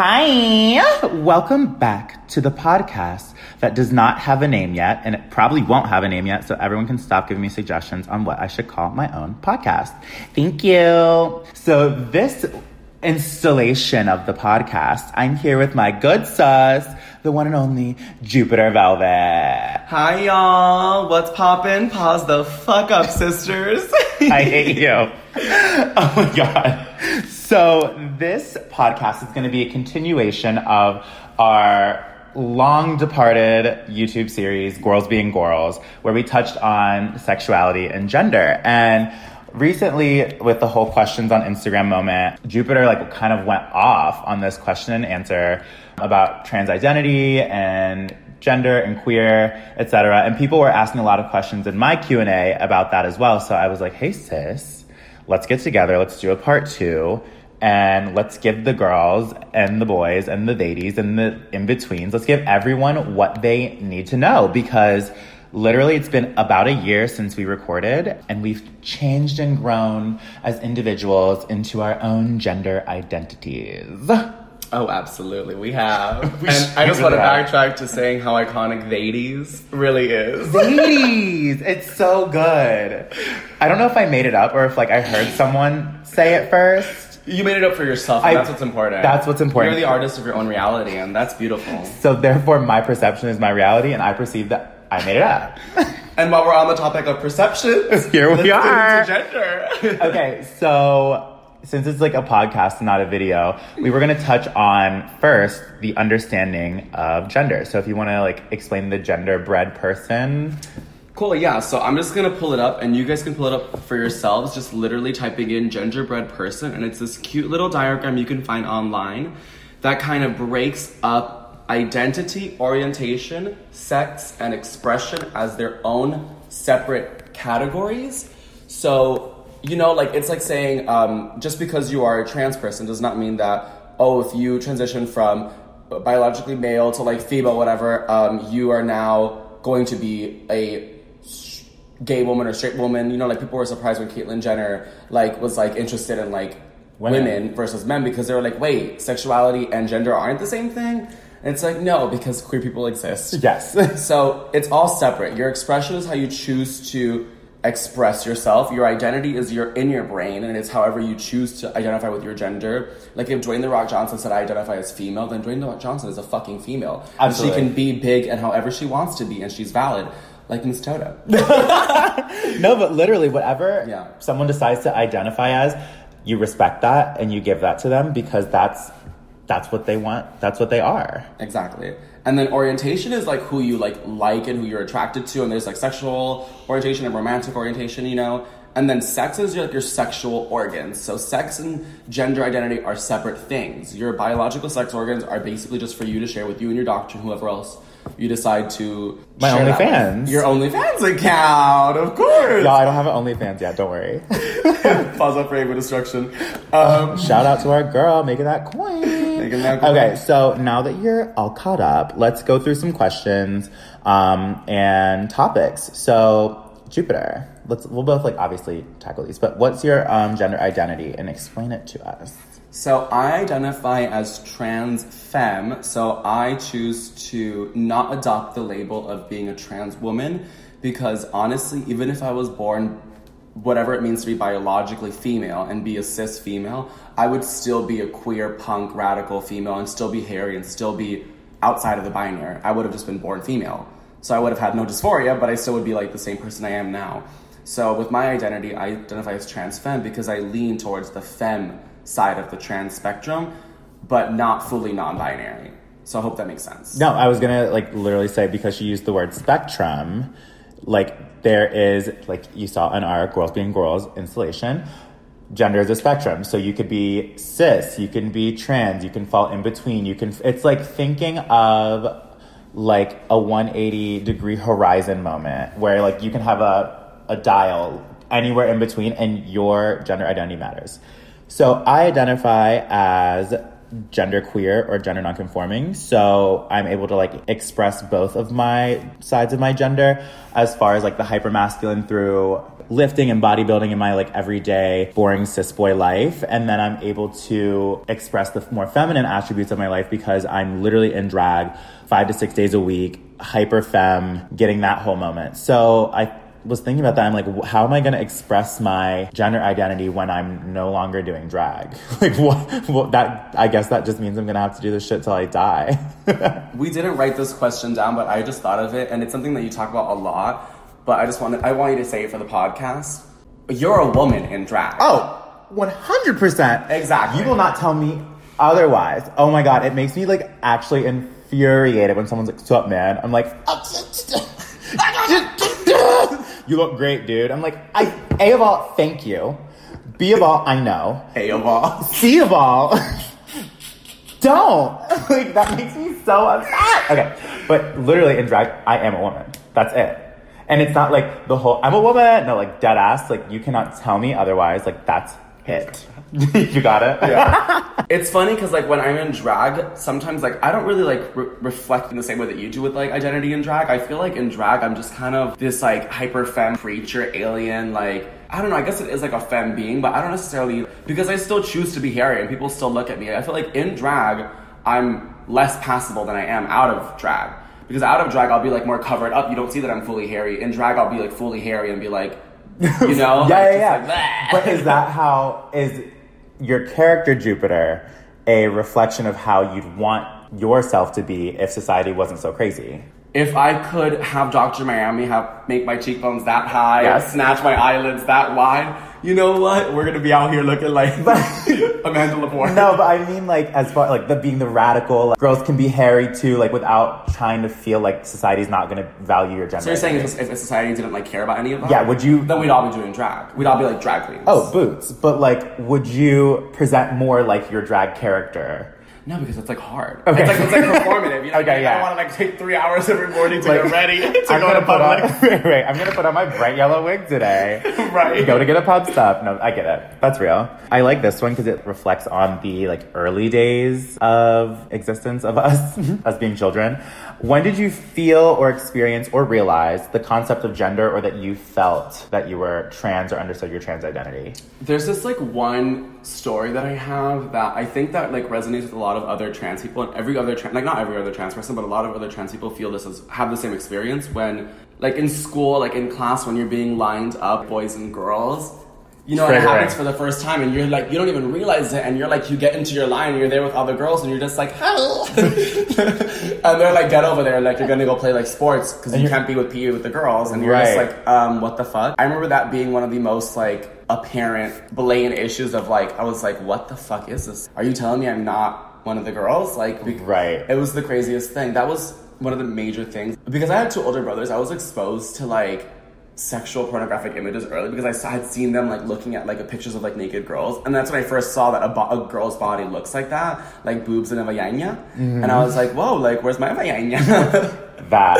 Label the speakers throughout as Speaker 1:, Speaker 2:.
Speaker 1: Hi, welcome back to the podcast that does not have a name yet, and it probably won't have a name yet, so everyone can stop giving me suggestions on what I should call my own podcast. Thank you. So, this installation of the podcast, I'm here with my good sus, the one and only Jupiter Velvet.
Speaker 2: Hi y'all, what's poppin'? Pause the fuck up, sisters.
Speaker 1: I hate you. Oh my god. So this podcast is going to be a continuation of our long departed YouTube series, Girls Being Girls, where we touched on sexuality and gender. And recently, with the whole questions on Instagram moment, Jupiter like kind of went off on this question and answer about trans identity and gender and queer, etc. And people were asking a lot of questions in my Q&A about that as well. So I was like, "Hey sis, let's get together. Let's do a part 2." And let's give the girls and the boys and the ladies and the in betweens, let's give everyone what they need to know because literally it's been about a year since we recorded and we've changed and grown as individuals into our own gender identities.
Speaker 2: oh, absolutely, we have.
Speaker 1: We
Speaker 2: and I just want to backtrack to saying how iconic Ladies really is.
Speaker 1: Ladies, it's so good. I don't know if I made it up or if like I heard someone say it first.
Speaker 2: You made it up for yourself, and
Speaker 1: I-
Speaker 2: that's what's important.
Speaker 1: that's what's important.
Speaker 2: You're the artist of your own reality, and that's beautiful.
Speaker 1: So therefore my perception is my reality and I perceive that I made it up.
Speaker 2: And while we're on the topic of perceptions,
Speaker 1: Here we are.
Speaker 2: gender.
Speaker 1: okay, so since it's like a podcast and not a video, we were gonna touch on first the understanding of gender. So if you wanna like explain the genderbread person.
Speaker 2: Cool, yeah. So I'm just gonna pull it up, and you guys can pull it up for yourselves. Just literally typing in genderbread person, and it's this cute little diagram you can find online that kind of breaks up identity, orientation, sex, and expression as their own separate categories. So you know, like it's like saying um, just because you are a trans person does not mean that oh, if you transition from biologically male to like female, whatever, um, you are now going to be a gay woman or straight woman. You know, like people were surprised when Caitlyn Jenner like was like interested in like
Speaker 1: Women.
Speaker 2: women, versus men because they were like, wait, sexuality and gender aren't the same thing. And it's like no, because queer people exist.
Speaker 1: Yes.
Speaker 2: So it's all separate. Your expression is how you choose to express yourself. Your identity is your in your brain, and it's however you choose to identify with your gender. Like if Dwayne the Rock Johnson said I identify as female, then Dwayne the Rock Johnson is a fucking female. And she can be big and however she wants to be, and she's valid. Like Miss Toto.
Speaker 1: no, but literally whatever
Speaker 2: Yeah.
Speaker 1: someone decides to identify as, you respect that and you give that to them because that's that's what they want. That's what they are.
Speaker 2: Exactly. And then orientation is like who you like like and who you're attracted to, and there's like sexual orientation and romantic orientation, you know. And then sex is your, like your sexual organs. So sex and gender identity are separate things. Your biological sex organs are basically just for you to share with you and your doctor and whoever else you decide to
Speaker 1: My
Speaker 2: share that with.
Speaker 1: OnlyFans.
Speaker 2: Your OnlyFans account, of course.
Speaker 1: Y'all, I don't have an OnlyFans yet. Don't worry.
Speaker 2: Pause up for Ava destruction. Um,
Speaker 1: Shout out to our girl making that coin.
Speaker 2: Making that coin.
Speaker 1: Okay, so now that you're all caught up, let's go through some questions um, and topics. So Jupiter, let's we'll both like obviously tackle these, but what's your um, gender identity and explain it to us.
Speaker 2: So I identify as trans femme, so I choose to not adopt the label of being a trans woman because honestly, even if I was born whatever it means to be biologically female and be a cis female, I would still be a queer punk radical female and still be hairy and still be outside of the binary. I would have just been born female. So I would have had no dysphoria, but I still would be like the same person I am now. So with my identity, I identify as trans femme because I lean towards the femme side of the trans spectrum, but not fully non-binary. So I hope that makes sense.
Speaker 1: No, I was gonna like literally say because she used the word spectrum, like there is like you saw in our Girls Being Girls installation, gender is a spectrum. So you could be cis, you can be trans, you can fall in between. You can. It's like thinking of like a 180 degree horizon moment where like you can have a a dial anywhere in between, and your gender identity matters. So I identify as gender queer or gender nonconforming. So I'm able to like express both of my sides of my gender as far as like the hyper masculine through lifting and bodybuilding in my like everyday boring cis boy life and then i'm able to express the more feminine attributes of my life because i'm literally in drag five to six days a week hyper femme getting that whole moment so i was thinking about that i'm like how am i going to express my gender identity when i'm no longer doing drag like what, what that i guess that just means i'm going to have to do this shit till i die
Speaker 2: We didn't write this question down, but I just thought of it, and it's something that you talk about a lot. But I just wanted, I want you to say it for the podcast. You're a woman in drag.
Speaker 1: Oh, 100%.
Speaker 2: Exactly.
Speaker 1: You will not tell me otherwise. Oh my god, it makes me like actually infuriated when someone's like, "What's up, man?" I'm like, "You look great, dude." I'm like, I, A of all, thank you. B of all, I know.
Speaker 2: A of all.
Speaker 1: C of all, don't." like that makes me so upset. Okay, but literally in drag, I am a woman. That's it. And it's not like the whole I'm a woman. No, like dead ass. Like you cannot tell me otherwise. Like that's it. you got it.
Speaker 2: Yeah. it's funny because like when I'm in drag, sometimes like I don't really like re- reflect in the same way that you do with like identity in drag. I feel like in drag I'm just kind of this like hyper femme creature, alien. Like I don't know. I guess it is like a femme being, but I don't necessarily because I still choose to be hairy and people still look at me. I feel like in drag I'm less passable than I am out of drag. Because out of drag, I'll be like more covered up. You don't see that I'm fully hairy. In drag, I'll be like fully hairy and be like, you know,
Speaker 1: yeah,
Speaker 2: like,
Speaker 1: yeah, yeah.
Speaker 2: like,
Speaker 1: but is that how is your character Jupiter a reflection of how you'd want yourself to be if society wasn't so crazy?
Speaker 2: If I could have Dr. Miami have make my cheekbones that high,
Speaker 1: Yes.
Speaker 2: snatch my eyelids that wide, you know what? We're gonna be out here looking like Amanda Lepore.
Speaker 1: No, but I mean like as far like the being the radical like, girls can be hairy too, like without trying to feel like society's not to value your gender.
Speaker 2: So you're saying if, if society didn't like care about any of that?
Speaker 1: Yeah, would you-
Speaker 2: Then we'd all be doing drag. We'd all be like drag queens.
Speaker 1: Oh, boots. But like, would you present more like your drag character?
Speaker 2: No, because it's like hard.
Speaker 1: Okay.
Speaker 2: It's like it's like performative. You know?
Speaker 1: Okay,
Speaker 2: I
Speaker 1: yeah.
Speaker 2: don't want to like take three hours every morning to
Speaker 1: Like,
Speaker 2: get ready to
Speaker 1: I'm
Speaker 2: go to
Speaker 1: put on,
Speaker 2: public.
Speaker 1: wait, wait, I'm gonna put on my bright yellow wig today.
Speaker 2: Right.
Speaker 1: Go to get a pub stop. No, I get it. That's real. I like this one because it reflects on the like early days of existence of us, us being children. When did you feel or experience or realize the concept of gender or that you felt that you were trans or understood your trans identity?
Speaker 2: There's this like one story that I have that I think that like resonates with a lot of other trans people and every other trans like not every other trans person but a lot of other trans people feel this as have the same experience when like in school like in class when you're being lined up boys and girls you know, and it happens for the first time, and you're like, you don't even realize it, and you're like, you get into your line, and you're there with other girls, and you're just like, hello, and they're like, get over there, like you're gonna go play like sports because you can't be with PE with the girls, and you're just like, um, what the fuck? I remember that being one of the most like apparent, blatant issues of like, I was like, what the fuck is this? Are you telling me I'm not one of the girls? Like,
Speaker 1: Right.
Speaker 2: It was the craziest thing. That was one of the major things because I had two older brothers. I was exposed to like sexual pornographic images early because I saw, had seen them like looking at like pictures of like naked girls, and that's when I first saw that a, bo- a girl's body looks like that, like boobs and a vagina, and I was like, whoa, like where's my vagina?
Speaker 1: That.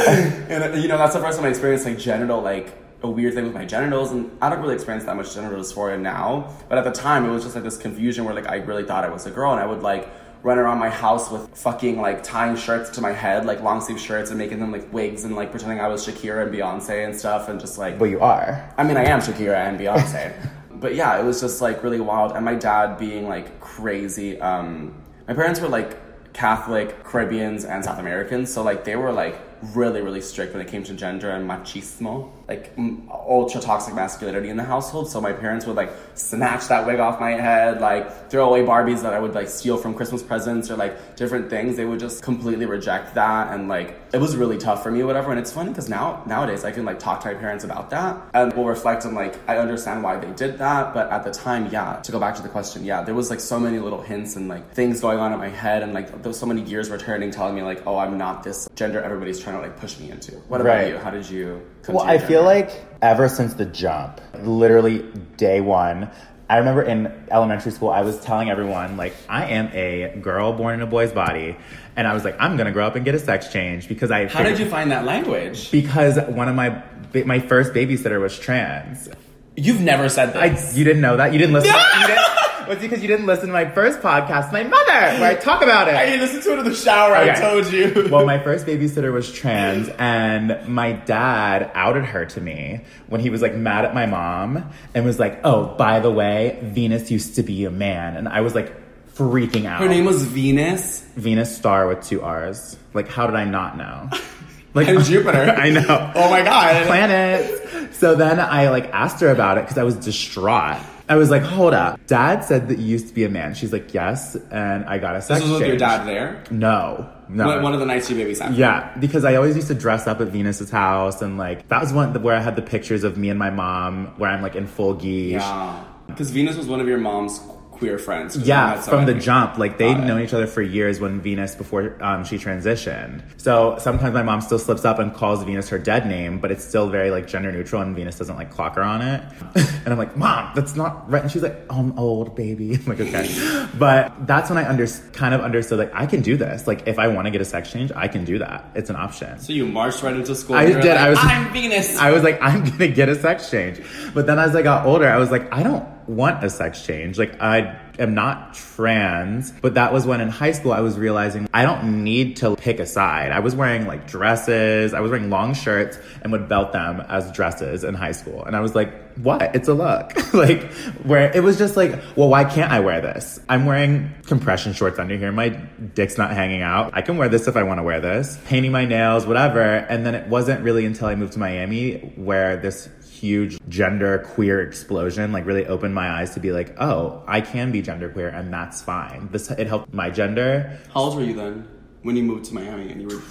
Speaker 2: and uh, you know that's the first time I experienced like genital like a weird thing with my genitals. And I don't really experience that much genital dysphoria now. But at the time it was just like this confusion where like I really thought I was a girl and I would like run around my house with fucking like tying shirts to my head like long sleeve shirts and making them like wigs and like pretending I was Shakira and Beyonce and stuff and just like
Speaker 1: well, you are.
Speaker 2: I mean, I am Shakira and Beyonce. but yeah, it was just like really wild. And my dad being like crazy. Um, my parents were like Catholic, Caribbeans, and South Americans. So like they were like really, really strict when it came to gender and machismo, like ultra toxic masculinity in the household. So my parents would like snatch that wig off my head, like throw away Barbies that I would like steal from Christmas presents or like different things. They would just completely reject that. And like it was really tough for me, whatever. And it's funny because now, nowadays I can like talk to my parents about that and we'll reflect on like, I understand why they did that. But at the time, yeah, to go back to the question, yeah, there was like so many little hints and like things going on in my head and like so many gears were turning telling me like, oh, I'm not this gender everybody's trying to like push me into. What about
Speaker 1: Right.
Speaker 2: you? How did you
Speaker 1: Well, I feel like ever since the jump, literally day one, I remember in elementary school, I was telling everyone, like, I am a girl born in a boy's body. And I was like, I'm gonna grow up and get a sex change because I.
Speaker 2: How did you find that language?
Speaker 1: Because one of my my first babysitter was trans.
Speaker 2: You've never said that.
Speaker 1: you didn't know that. You didn't listen. you didn't, was because you didn't listen to my first podcast, my mother, where I talk about it.
Speaker 2: I listened to it in the shower. I told you.
Speaker 1: well, my first babysitter was trans, and my dad outed her to me when he was like mad at my mom and was like, "Oh, by the way, Venus used to be a man," and I was like freaking out.
Speaker 2: Her name was Venus.
Speaker 1: Venus Star with two R's. Like, how did I not know? Like
Speaker 2: And Jupiter.
Speaker 1: I know.
Speaker 2: Oh my god.
Speaker 1: planets. So then I like asked her about it because I was distraught. I was like, hold up. Dad said that you used to be a man. She's like, yes. And I got a sex
Speaker 2: This was with your dad there.
Speaker 1: No. No.
Speaker 2: One one of the nights you babysat.
Speaker 1: yeah, because I always used to dress up at Venus's house, and like that was one where I had the pictures of me and my mom, where I'm like in full geesh.
Speaker 2: Yeah. Because Venus was one of your mom's queer friends.
Speaker 1: Yeah,
Speaker 2: so
Speaker 1: from the jump. Like they'd
Speaker 2: Got it.
Speaker 1: known each other for years when Venus before um, she transitioned. So sometimes my mom still slips up and calls Venus her dead name, but it's still very like gender neutral, and Venus doesn't like clock her on it. and I'm like, Mom, that's not right. And she's like, oh, I'm old, baby. I'm like, okay. but that's when I under kind of understood like I can do this. Like if I want to get a sex change, I can do that. It's an option.
Speaker 2: So you marched right into school.
Speaker 1: I did,
Speaker 2: Like,
Speaker 1: I was-
Speaker 2: I'm Venus.
Speaker 1: I was like, I'm gonna get a sex change. But then as I got older, I was like, I don't want a sex change. Like, I am not trans. But that was when in high school I was realizing I don't need to pick a side. I was wearing like dresses, I was wearing long shirts and would belt them as dresses in high school. And I was like, what? It's a look. like, where it was just like, well, why can't I wear this? I'm wearing compression shorts under here. My dick's not hanging out. I can wear this if I want to wear this. Painting my nails, whatever. And then it wasn't really until I moved to Miami where this huge gender queer explosion like really opened my eyes to be like, oh, I can be gender queer and that's fine. This it helped my gender.
Speaker 2: How old were you then when you moved to Miami and you were?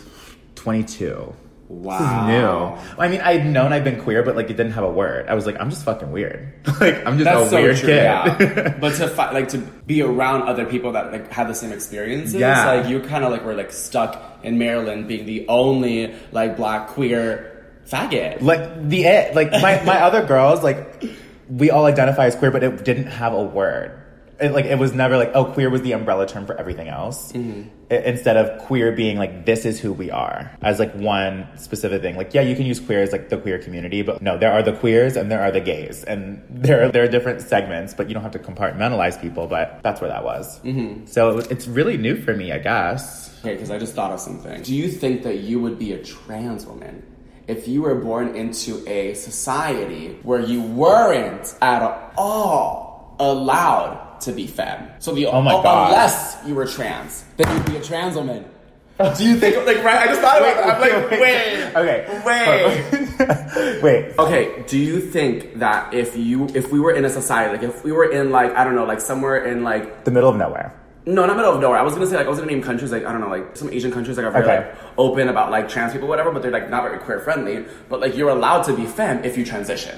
Speaker 1: 22.
Speaker 2: Wow.
Speaker 1: New. I mean, I'd known I'd been queer, but like it didn't have a word. I was like, I'm just fucking weird. like I'm just
Speaker 2: That's
Speaker 1: a
Speaker 2: so
Speaker 1: weird
Speaker 2: true.
Speaker 1: kid.
Speaker 2: Yeah. but to fi- like to be around other people that like had the same experiences,
Speaker 1: Yeah.
Speaker 2: like you kind of like were like stuck in Maryland, being the only like black queer faggot.
Speaker 1: like the it like my, my other girls like we all identify as queer but it didn't have a word it, like it was never like oh queer was the umbrella term for everything else
Speaker 2: Mm-hmm.
Speaker 1: I- instead of queer being like this is who we are as like one specific thing like yeah you can use queer as like the queer community but no there are the queers and there are the gays and there are, there are different segments but you don't have to compartmentalize people but that's where that was mm-hmm. so it it's really new for me i guess
Speaker 2: Okay, because I just thought of something. Do you think that you would be a trans woman if you were born into a society where you weren't at all allowed to be femme? So the
Speaker 1: Oh my
Speaker 2: un-
Speaker 1: God.
Speaker 2: unless you were trans, then you'd be a trans woman. Do you think like right? I just thought about that. I'm like, wait,
Speaker 1: okay
Speaker 2: wait.
Speaker 1: wait
Speaker 2: Okay, do you think that if you if we were in a society like if we were in like I don't know like somewhere in like
Speaker 1: the middle of nowhere
Speaker 2: no, not middle of nowhere. I was gonna say like I was gonna name countries like I don't know like some Asian countries like are very
Speaker 1: Okay.
Speaker 2: like open about like trans people whatever, but they're like not very queer friendly. But like you're allowed to be femme if you transition.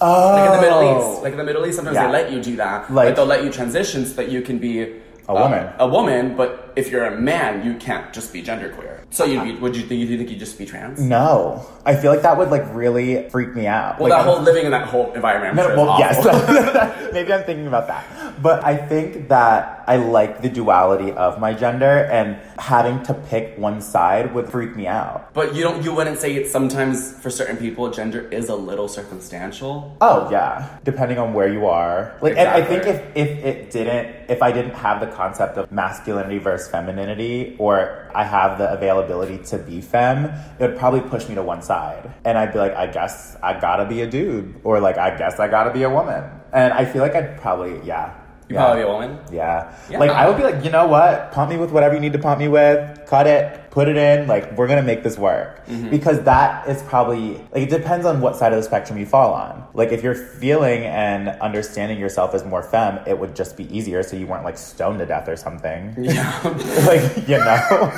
Speaker 1: oh
Speaker 2: Like in the Middle East, like in the Middle East, sometimes
Speaker 1: Yeah.
Speaker 2: they let you do that.
Speaker 1: Like-
Speaker 2: Like, they'll let you transition so that you can be
Speaker 1: A woman.
Speaker 2: Um, a woman, but if you're a man, you can't just be genderqueer. So you'd be, uh-huh. would you think you think you'd just be trans?
Speaker 1: No, I feel like that would like really freak me out.
Speaker 2: Well,
Speaker 1: like,
Speaker 2: that whole living in that whole environment. I'm
Speaker 1: No,
Speaker 2: sure
Speaker 1: well, yes. Maybe I'm thinking about that. But I think that I like the duality of my gender and having to pick one side would freak me out.
Speaker 2: But you don't. You wouldn't say it. Sometimes for certain people, gender is a little circumstantial.
Speaker 1: Oh yeah, depending on where you are. Like, and I think if if it didn't, if I didn't have the concept of masculinity versus femininity, or I have the availability to be femme, it would probably push me to one side, and I'd be like, I guess I gotta be a dude, or like I guess I gotta be a woman, and I feel like I'd probably yeah.
Speaker 2: You
Speaker 1: yeah.
Speaker 2: probably be a woman.
Speaker 1: Yeah.
Speaker 2: Yeah.
Speaker 1: Like I would be like, you know what? Pump me with whatever you need to pump me with. Cut it. Put it in. Like we're gonna make this work
Speaker 2: Mm-hmm.
Speaker 1: because that is probably like it depends on what side of the spectrum you fall on. Like if you're feeling and understanding yourself as more femme, it would just be easier, so you weren't like stoned to death or something.
Speaker 2: Yeah.
Speaker 1: like you know.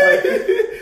Speaker 1: Like,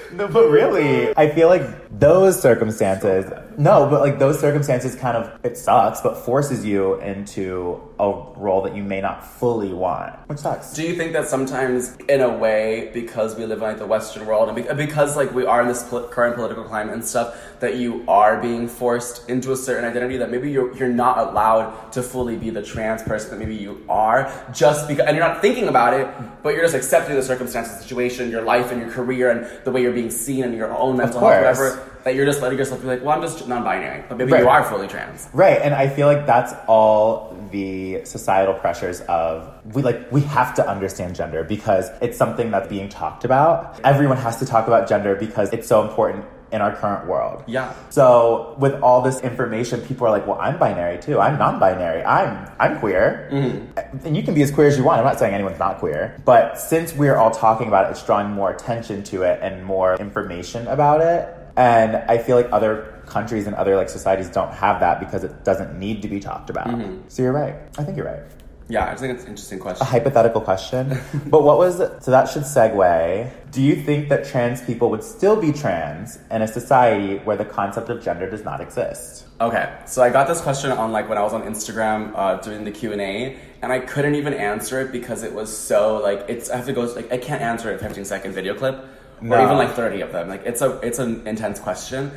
Speaker 1: no, but really, I feel like those circumstances. No, but like those circumstances kind of it sucks, but forces you into a role that you may not fully want, which sucks.
Speaker 2: Do you think that sometimes, in a way, because we live in like the Western world and because like we are in this pol- current political climate and stuff, that you are being forced into a certain identity that maybe you're you're not allowed to fully be the trans person that maybe you are just because, and you're not thinking about it, but you're just accepting the circumstances, the situation, your life, and your career, and the way you're being seen, and your own mental health, whatever. That you're just letting yourself be like, well, I'm just non-binary, but maybe
Speaker 1: Right.
Speaker 2: you are fully trans.
Speaker 1: Right, and I feel like that's all the societal pressures of we like we have to understand gender because it's something that's being talked about. Everyone has to talk about gender because it's so important in our current world.
Speaker 2: Yeah.
Speaker 1: So with all this information, people are like, "Well, I'm binary too. I'm non-binary. I'm I'm queer." Mm-hmm. And you can be as queer as you want. I'm not saying anyone's not queer, but since we're all talking about it, it's drawing more attention to it and more information about it. And I feel like other countries and other like societies don't have that because it doesn't need to be talked about. So you're right. I think you're right.
Speaker 2: Yeah, I just think it's an interesting question.
Speaker 1: A hypothetical question. but what was so that should segue. Do you think that trans people would still be trans in a society where the concept of gender does not exist?
Speaker 2: Okay, so I got this question on like when I was on Instagram uh, doing the Q and A, and I couldn't even answer it because it was so like it's I have to go like I can't answer it a 15 second video clip or even like 30 of them. Like it's a it's an intense question,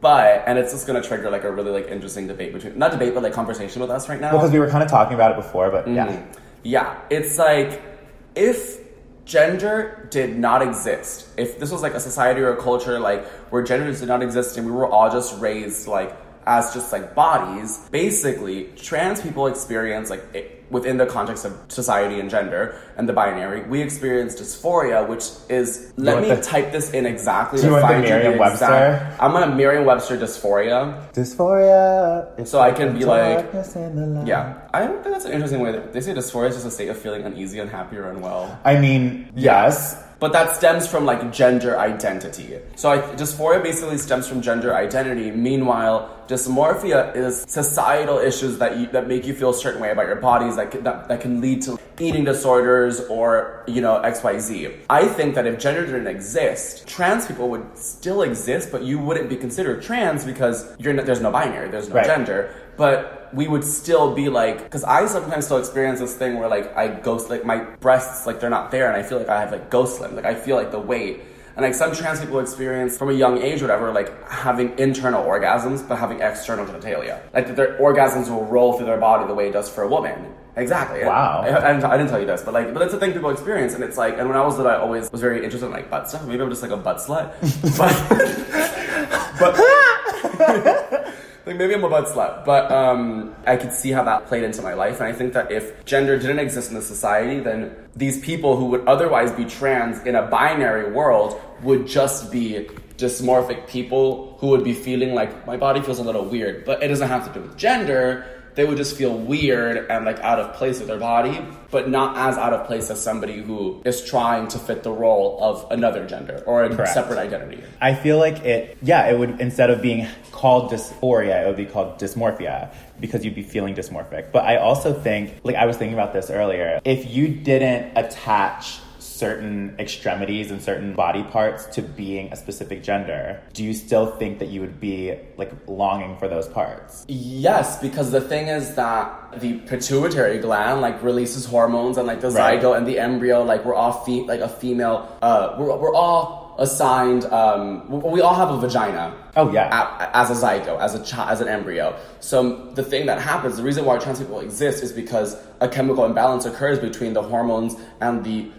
Speaker 2: but and it's just gonna trigger like a really like interesting debate between not debate but like conversation with us right now.
Speaker 1: Well, because we were kind of talking about it before, but yeah. Mm-hmm.
Speaker 2: Yeah, it's like if gender did not exist, if this was like a society or a culture like where gender did not exist and we were all just raised like as just like bodies, basically trans people experience like it, within the context of society and gender and the binary, we experience dysphoria, which is let me
Speaker 1: the-
Speaker 2: type this in exactly.
Speaker 1: Do you
Speaker 2: to
Speaker 1: want the Merriam-Webster?
Speaker 2: exact- I'm gonna Merriam-Webster dysphoria.
Speaker 1: Dysphoria.
Speaker 2: So I can be like-
Speaker 1: darkness in the light.
Speaker 2: Yeah, I think that's an interesting way. That, they say dysphoria is just a state of feeling uneasy, unhappy, or unwell.
Speaker 1: I mean, yes.
Speaker 2: But that stems from like gender identity. So I, dysphoria basically stems from gender identity. Meanwhile, dysmorphia is societal issues that you, that make you feel a certain way about your bodies that can, that, that can lead to eating disorders or you know X Y Z. I think that if gender didn't exist, trans people would still exist, but you wouldn't be considered trans because you're not, there's no binary, there's no
Speaker 1: Right.
Speaker 2: gender. But we would still be like, because I sometimes still experience this thing where like I ghost, like my breasts, like they're not there, and I feel like I have like ghost limbs, like I feel like the weight. And like some trans people experience from a young age, or whatever, like having internal orgasms but having external genitalia. Like that their orgasms will roll through their body the way it does for a woman. Exactly.
Speaker 1: Wow.
Speaker 2: I, I, didn't, I didn't tell you this, but like, but it's a thing people experience, and it's like, and when I was little, I always was very interested in like butt stuff. Maybe I'm just like a butt slut, but but like maybe I'm a butt slut, but um, I could see how that played into my life, and I think that if gender didn't exist in the society, then these people who would otherwise be trans in a binary world would just be dysmorphic people who would be feeling like my body feels a little weird, but it doesn't have to do with gender. They would just feel weird and like out of place with their body, but not as out of place as somebody who is trying to fit the role of another gender or a
Speaker 1: Correct.
Speaker 2: separate identity.
Speaker 1: I feel like it, yeah, it would, instead of being called dysphoria, it would be called dysmorphia because you'd be feeling dysmorphic. But I also think, like I was thinking about this earlier, if you didn't attach certain extremities and certain body parts to being a specific gender, do you still think that you would be like longing for those parts?
Speaker 2: Yes, because the thing is that the pituitary gland like releases hormones and like the
Speaker 1: Right.
Speaker 2: zygote and the embryo like we're all fe- like a female uh we're, we're all assigned um we all have a vagina
Speaker 1: Oh, yeah.
Speaker 2: a- as a zygote as a chi- as an embryo so the thing that happens the reason why trans people exist is because a chemical imbalance occurs between the hormones and the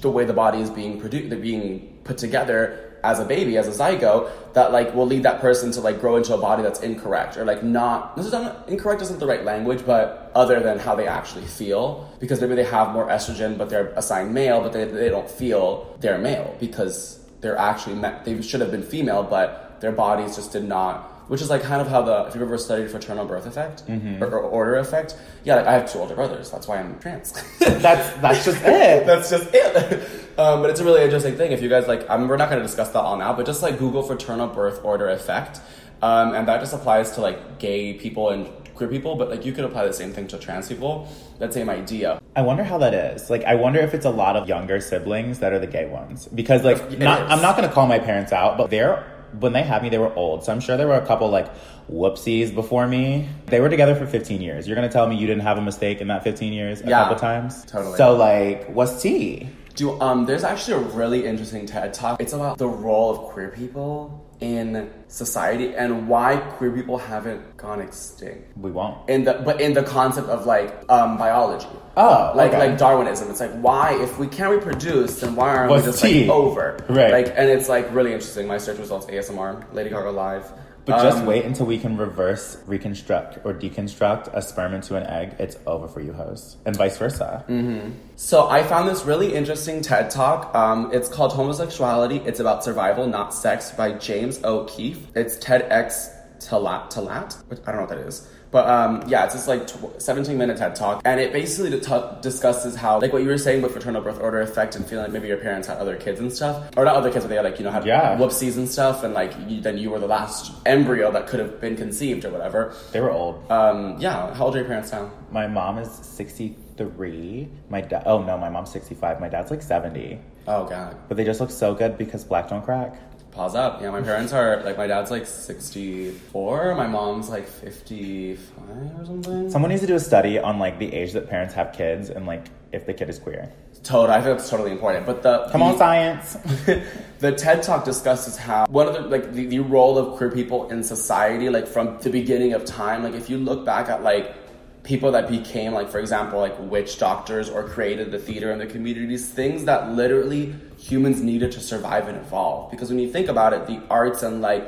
Speaker 2: the way the body is being produced being put together as a baby, as a zygote, that like will lead that person to like grow into a body that's incorrect or like not. This is not incorrect isn't the right language, but other than how they actually feel, because maybe they have more estrogen, but they're assigned male, but they they don't feel they're male because they're actually they should have been female, but their bodies just did not. Which is like kind of how the if you've ever studied fraternal birth effect or, or order effect, yeah. Like I have two older brothers, that's why I'm trans.
Speaker 1: That's that's just it.
Speaker 2: That's just it. Um, but it's a really interesting thing. If you guys like, um, we're not going to discuss that all now, but just like Google fraternal birth order effect, um, and that just applies to like gay people and queer people. But like you could apply the same thing to trans people. That same idea.
Speaker 1: I wonder how that is. Like, I wonder if it's a lot of younger siblings that are the gay ones. Because, like, not. I'm not going to call my parents out, but they're when they had me, they were old. So I'm sure there were a couple like whoopsies before me. They were together for 15 years. You're to tell me you didn't have a mistake in that 15 years a
Speaker 2: Yeah,
Speaker 1: couple times?
Speaker 2: totally.
Speaker 1: So, like, what's tea?
Speaker 2: Do um, there's actually a really interesting TED talk. It's about the role of queer people in society and why queer people haven't gone extinct.
Speaker 1: We won't.
Speaker 2: in the but in the concept of like um biology.
Speaker 1: Oh,
Speaker 2: like
Speaker 1: okay.
Speaker 2: like Darwinism. It's like why if we can't reproduce, then why aren't
Speaker 1: What's
Speaker 2: we just
Speaker 1: T?
Speaker 2: like over?
Speaker 1: Right.
Speaker 2: Like and it's like really interesting. My search results ASMR, Lady Gaga live.
Speaker 1: But just
Speaker 2: Um,
Speaker 1: wait until we can reverse reconstruct or deconstruct a sperm into an egg. It's over for you, host, and vice versa.
Speaker 2: Mm-hmm. So I found this really interesting TED talk. Um, it's called Homosexuality. It's about survival, not sex, by James O'Keefe. It's TEDx Tallaght Tallaght. Which, I don't know what that is. But um, yeah, it's just like tw- 17 minute TED talk, and it basically t- discusses how, like what you were saying with fraternal birth order effect, and feeling like maybe your parents had other kids and stuff, or not other kids, but they had like you know had
Speaker 1: Yeah.
Speaker 2: whoopsies and stuff, and like you, then you were the last embryo that could have been conceived or whatever.
Speaker 1: They were old.
Speaker 2: Um, yeah, how old are your parents now?
Speaker 1: My mom is 63. My dad, oh no, my mom's 65. My dad's like 70.
Speaker 2: Oh god.
Speaker 1: But they just look so good because black don't crack.
Speaker 2: Pause up. Yeah, my parents are like my dad's like 64, my mom's like 55 or something.
Speaker 1: Someone needs to do a study on like the age that parents have kids and like if the kid is queer.
Speaker 2: Total, I think that's totally important. But the
Speaker 1: Come on, science.
Speaker 2: the TED Talk discusses how one of the like the, the role of queer people in society, like from the beginning of time. Like if you look back at like people that became like for example like witch doctors or created the theater in the communities, things that literally humans needed to survive and evolve. Because when you think about it, the arts and like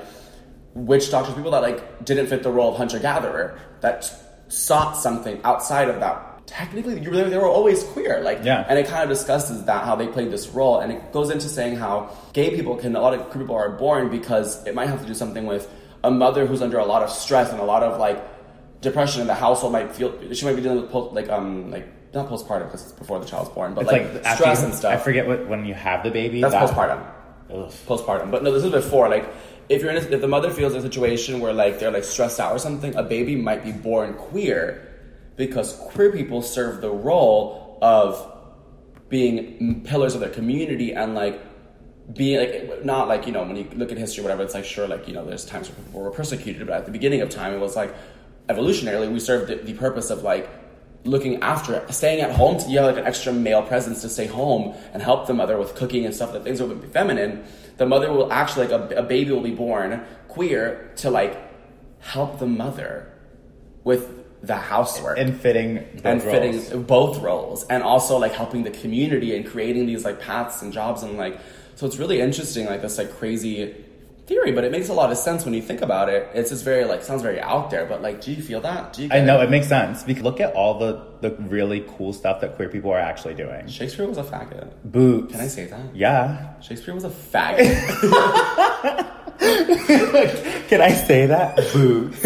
Speaker 2: witch doctors, people that like didn't fit the role of hunter gatherer, that sought something outside of that. Technically, they were always queer, like,
Speaker 1: Yeah.
Speaker 2: and it kind of discusses that how they played this role, and it goes into saying how gay people can a lot of queer people are born because it might have to do something with a mother who's under a lot of stress and a lot of like depression, in the household might feel she might be dealing with like um like not postpartum because it's before the child's born, but
Speaker 1: It's
Speaker 2: like,
Speaker 1: like,
Speaker 2: stress
Speaker 1: you-
Speaker 2: and stuff.
Speaker 1: I forget what when you have the baby.
Speaker 2: That's
Speaker 1: that-
Speaker 2: postpartum
Speaker 1: Ugh.
Speaker 2: postpartum. But no, this is before. Like, if you're in a, if the mother feels a situation where like they're like stressed out or something, a baby might be born queer because queer people serve the role of being pillars of their community and like being like not like you know when you look at history or whatever it's like sure like you know there's times where people were persecuted but at the beginning of time it was like evolutionarily we served the, the purpose of like looking after it. Staying at home you have like an extra male presence to stay home and help the mother with cooking and stuff that things will be feminine the mother will actually like a, a baby will be born queer to like help the mother with the housework.
Speaker 1: And fitting both
Speaker 2: and
Speaker 1: roles.
Speaker 2: fitting both roles. And also like helping the community and creating these like paths and jobs and like so it's really interesting like this like crazy theory but it makes a lot of sense when you think about it it's just very like sounds very out there but like do you feel that do you
Speaker 1: I know
Speaker 2: it?
Speaker 1: it makes sense because look at all the the really cool stuff that queer people are actually doing.
Speaker 2: shakespeare was a faggot
Speaker 1: Boots.
Speaker 2: can i say that
Speaker 1: Yeah.
Speaker 2: shakespeare was a faggot
Speaker 1: Can I say that? Boots.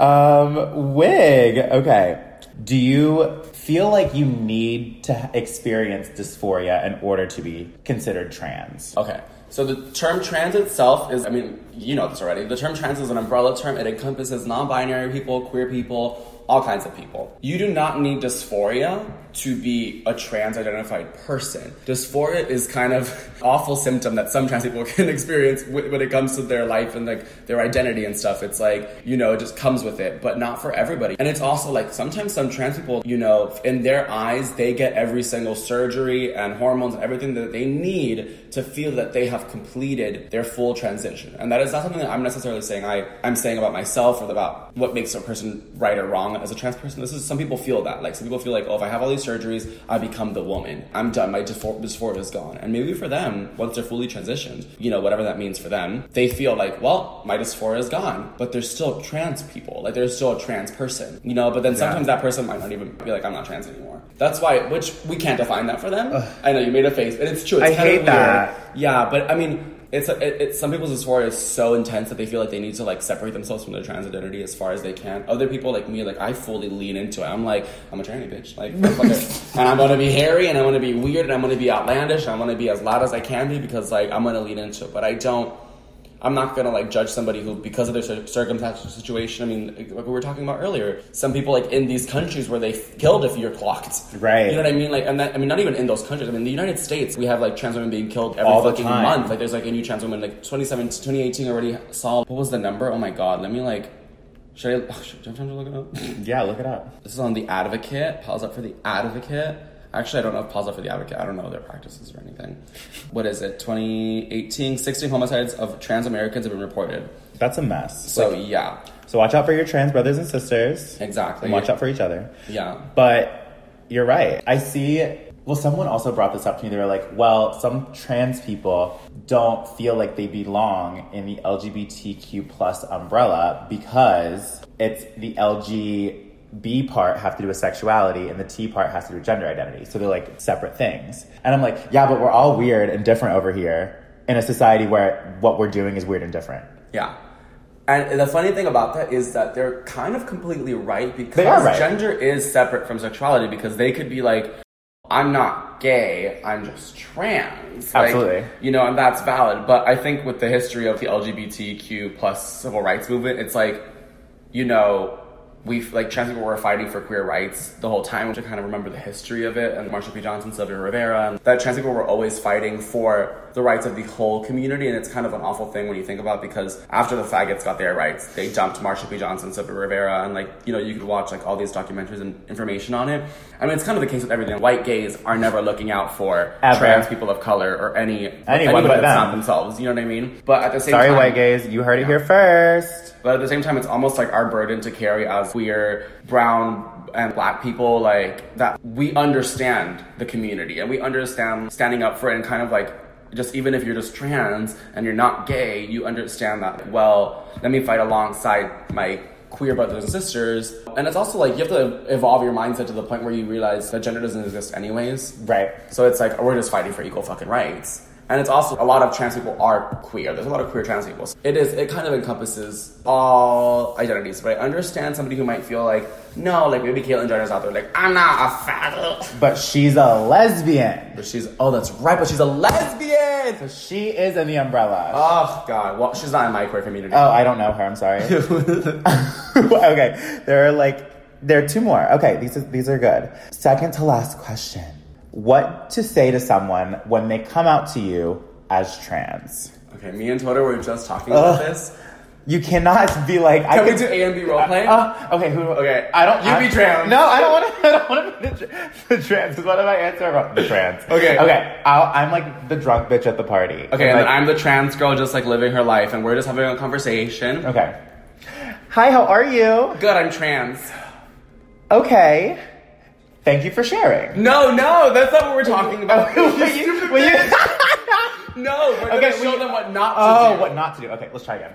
Speaker 1: um, wig. Okay. Do you feel like you need to experience dysphoria in order to be considered trans?
Speaker 2: Okay. So the term trans itself is, I mean, you know this already. The term trans is an umbrella term. It encompasses non-binary people, queer people, all kinds of people. You do not need dysphoria to be a trans-identified person. Dysphoria is kind of awful symptom that some trans people can experience when it comes to their life and like their identity and stuff. It's like, you know, it just comes with it, but not for everybody. And it's also like sometimes some trans people, you know, in their eyes, they get every single surgery and hormones and everything that they need to feel that they have completed their full transition. And that is not something that I'm necessarily saying I, I'm saying about myself or about what makes a person right or wrong as a trans person. This is some people feel that. Like some people feel like, oh, if I have all these surgeries, I become the woman. I'm done. My dysphoria, is gone. And maybe for them, once they're fully transitioned, you know, whatever that means for them, they feel like, well, my dysphoria is gone. But there's still trans people. Like there's still a trans person. You know, but then sometimes that person might not even be like, I'm not trans anymore. That's why, which we can't define that for them. I know you made a face, and it's true. It's
Speaker 1: I hate
Speaker 2: weird.
Speaker 1: that.
Speaker 2: Yeah, but I mean, it's it, it's some people's dysphoria is so intense that they feel like they need to like separate themselves from their trans identity as far as they can. Other people like me, like I fully lean into it. I'm like, I'm a tranny bitch, like, and I'm gonna be hairy, and I'm gonna be weird, and I'm gonna be outlandish, and I'm gonna be as loud as I can be because like I'm gonna lean into it. But I don't. I'm not gonna like judge somebody who, because of their cir- circumstance or situation. I mean, like we were talking about earlier, some people like in these countries where they f- killed if you're clocked,
Speaker 1: Right.
Speaker 2: You know what I mean? Like, and that, I mean, not even in those countries. I mean, the United States, we have like trans women being killed every
Speaker 1: All
Speaker 2: fucking month. Like, there's like a new trans woman. Like, 2017, 2018 already saw. What was the number? Oh my god. Let me like. Should I? Should, I look it up?
Speaker 1: Yeah, look it up.
Speaker 2: This is on the Advocate. Pause up for the Advocate. Actually, I don't know if pause up for the Advocate. I don't know their practices or anything. What is it? 2018, 16 homicides of trans Americans have been reported.
Speaker 1: That's a mess.
Speaker 2: So yeah,
Speaker 1: So watch out for your trans brothers and sisters.
Speaker 2: exactly.
Speaker 1: And watch out for each other.
Speaker 2: Yeah.
Speaker 1: But you're right. I see Well, someone also brought this up to me. They were like, well, some trans people don't feel like they belong in the LGBTQ plus umbrella because it's the LGB part have to do with sexuality and the T part has to do with gender identity. So they're like separate things. And I'm like, yeah, but we're all weird and different over here in a society where what we're doing is weird and different.
Speaker 2: Yeah. And the funny thing about that is that they're kind of completely right because
Speaker 1: right.
Speaker 2: gender is separate from sexuality because they could be like, I'm not gay, I'm just trans. Like,
Speaker 1: Absolutely.
Speaker 2: you know, and that's valid. But I think with the history of the LGBTQ plus civil rights movement, it's like, you know, we like trans people were fighting for queer rights the whole time, to kind of remember the history of it, and Marsha P. Johnson, Sylvia Rivera, that trans people were always fighting for the rights of the whole community, and it's kind of an awful thing when you think about it because after the faggots got their rights, they dumped Marsha P. Johnson, Sylvia Rivera, and like you know you could watch like all these documentaries and information on it. I mean, it's kind of the case with everything. White gays are never looking out for
Speaker 1: Ever.
Speaker 2: trans people of color or any
Speaker 1: Anyone but
Speaker 2: that's not themselves. You know what I mean? But at the same
Speaker 1: Sorry,
Speaker 2: time,
Speaker 1: white gays, you heard it here first.
Speaker 2: but at the same time, it's almost like our burden to carry as queer, brown, and black people, like that we understand the community and we understand standing up for it and kind of like just even if you're just trans and you're not gay, you understand that, well, let me fight alongside my queer brothers and sisters. And it's also like you have to evolve your mindset to the point where you realize that gender doesn't exist anyways.
Speaker 1: Right.
Speaker 2: So it's like we're just fighting for equal fucking rights. And it's also a lot of trans people are queer. There's a lot of queer trans people. It is. It kind of encompasses all identities. But I understand somebody who might feel like, no, like maybe Caitlyn Jenner's out there, like I'm not a faggot,
Speaker 1: But she's a lesbian.
Speaker 2: but she's oh that's right, but she's a lesbian.
Speaker 1: So she is in the umbrella.
Speaker 2: Oh god, well she's not in my queer community.
Speaker 1: Oh, I don't know her. I'm sorry. okay, there are like there are two more. Okay, these are, these are good. Second to last question: What to say to someone when they come out to you as trans?
Speaker 2: okay, me and Toto were just talking about this.
Speaker 1: You cannot be like I
Speaker 2: Can we
Speaker 1: could
Speaker 2: do A and B role play?
Speaker 1: Uh, okay, who?
Speaker 2: Okay,
Speaker 1: I don't.
Speaker 2: you
Speaker 1: I-
Speaker 2: be trans.
Speaker 1: No, I don't want to. I don't want to be the, the trans. Because What if I answer about the trans?
Speaker 2: Okay.
Speaker 1: Okay. I'll, I'm like the drunk bitch at the party.
Speaker 2: Okay, and
Speaker 1: like,
Speaker 2: then I'm the trans girl just like living her life, and we're just having a conversation.
Speaker 1: Okay. Hi, how are you?
Speaker 2: Good, I'm trans.
Speaker 1: Okay. Thank you for sharing.
Speaker 2: No, no, that's not what we're talking about.
Speaker 1: Will
Speaker 2: You
Speaker 1: you-
Speaker 2: stupid
Speaker 1: will you-
Speaker 2: bitch. no, we're
Speaker 1: Okay,
Speaker 2: gonna show
Speaker 1: you-
Speaker 2: them what not to
Speaker 1: Oh,
Speaker 2: do.
Speaker 1: what not to do. Okay, let's try again.